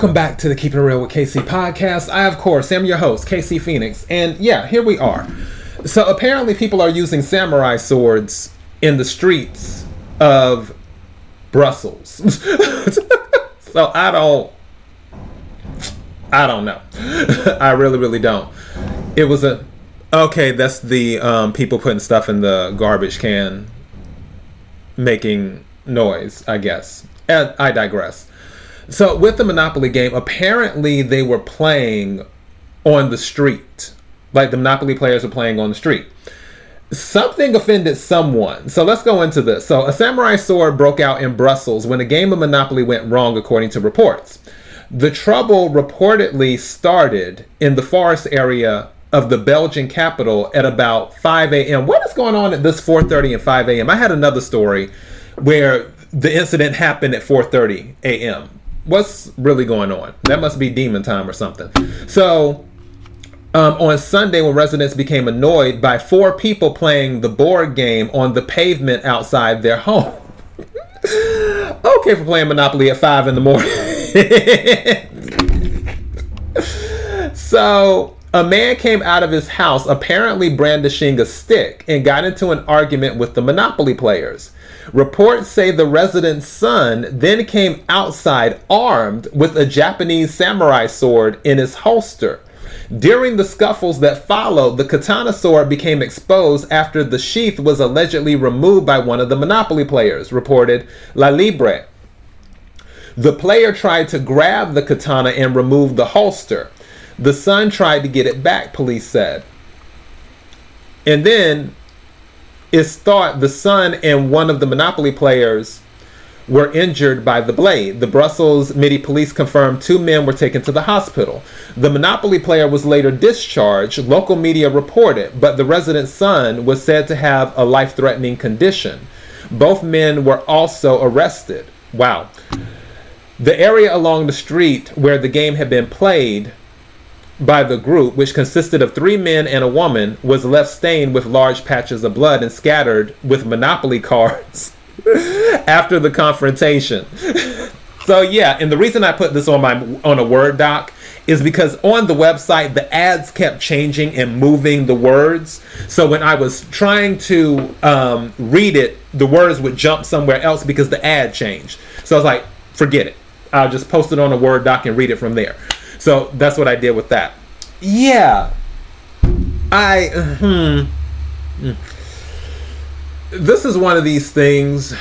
Welcome back to the Keeping It Real with KC podcast. I, of course, am your host, KC Phoenix. And yeah, here we are. So apparently, people are using samurai swords in the streets of Brussels. so I don't. I don't know. I really, really don't. It was a. Okay, that's the um, people putting stuff in the garbage can making noise, I guess. And I digress. So with the Monopoly game, apparently they were playing on the street. Like the Monopoly players were playing on the street. Something offended someone. So let's go into this. So a samurai sword broke out in Brussels when a game of Monopoly went wrong, according to reports. The trouble reportedly started in the forest area of the Belgian capital at about 5 a.m. What is going on at this 4:30 and 5 a.m.? I had another story where the incident happened at 4:30 a.m what's really going on? That must be demon time or something. So um, on Sunday, when residents became annoyed by four people playing the board game on the pavement outside their home. okay for playing Monopoly at five in the morning. so a man came out of his house apparently brandishing a stick and got into an argument with the Monopoly players. Reports say the resident's son then came outside armed with a Japanese samurai sword in his holster. During the scuffles that followed, the katana sword became exposed after the sheath was allegedly removed by one of the Monopoly players, reported La Libre. The player tried to grab the katana and remove the holster. The son tried to get it back, police said. And then it's thought the son and one of the Monopoly players were injured by the blade. The Brussels Midi police confirmed two men were taken to the hospital. The Monopoly player was later discharged, local media reported, but the resident's son was said to have a life threatening condition. Both men were also arrested. Wow. The area along the street where the game had been played by the group, which consisted of three men and a woman, was left stained with large patches of blood and scattered with Monopoly cards after the confrontation. so yeah, and the reason I put this on my on a Word doc is because on the website the ads kept changing and moving the words. So when I was trying to um, read it, the words would jump somewhere else because the ad changed. So I was like, forget it. I'll just post it on a Word doc and read it from there. So that's what I did with that. Yeah. I hmm. This is one of these things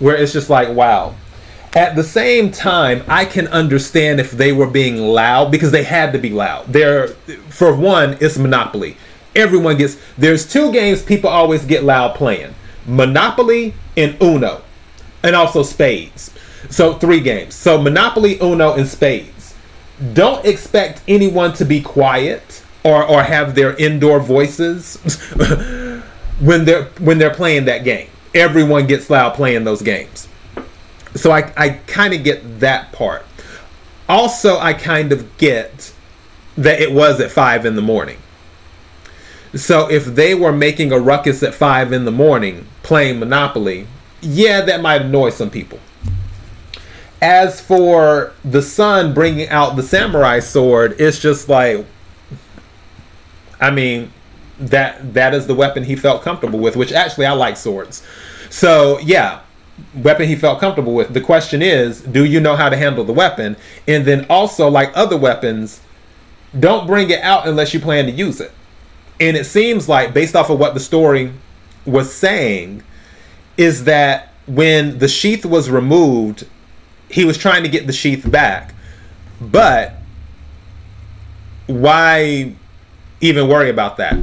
where it's just like, wow. At the same time, I can understand if they were being loud because they had to be loud. They're for one, it's Monopoly. Everyone gets there's two games people always get loud playing. Monopoly and Uno. And also Spades. So three games. So Monopoly, Uno, and Spades don't expect anyone to be quiet or, or have their indoor voices when they're when they're playing that game. Everyone gets loud playing those games. So I, I kind of get that part. Also, I kind of get that it was at five in the morning. So if they were making a ruckus at five in the morning playing Monopoly, yeah, that might annoy some people. As for the son bringing out the samurai sword, it's just like, I mean, that that is the weapon he felt comfortable with. Which actually, I like swords. So yeah, weapon he felt comfortable with. The question is, do you know how to handle the weapon? And then also, like other weapons, don't bring it out unless you plan to use it. And it seems like, based off of what the story was saying, is that when the sheath was removed he was trying to get the sheath back. But why even worry about that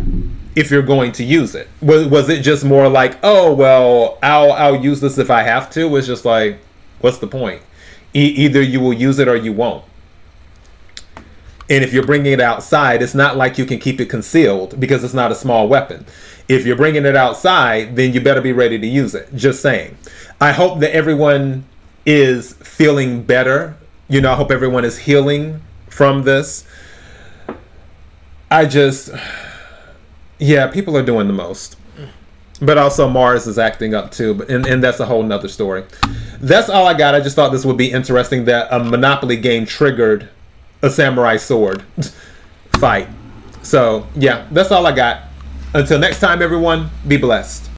if you're going to use it? Was, was it just more like, oh well, I'll I'll use this if I have to? It's just like, what's the point? E- either you will use it or you won't. And if you're bringing it outside, it's not like you can keep it concealed because it's not a small weapon. If you're bringing it outside, then you better be ready to use it. Just saying. I hope that everyone is feeling better. You know, I hope everyone is healing from this. I just, yeah, people are doing the most. but also Mars is acting up too. But and, and that's a whole nother story. That's all I got. I just thought this would be interesting that a Monopoly game triggered a samurai sword fight. So yeah, that's all I got. Until next time, everyone, be blessed.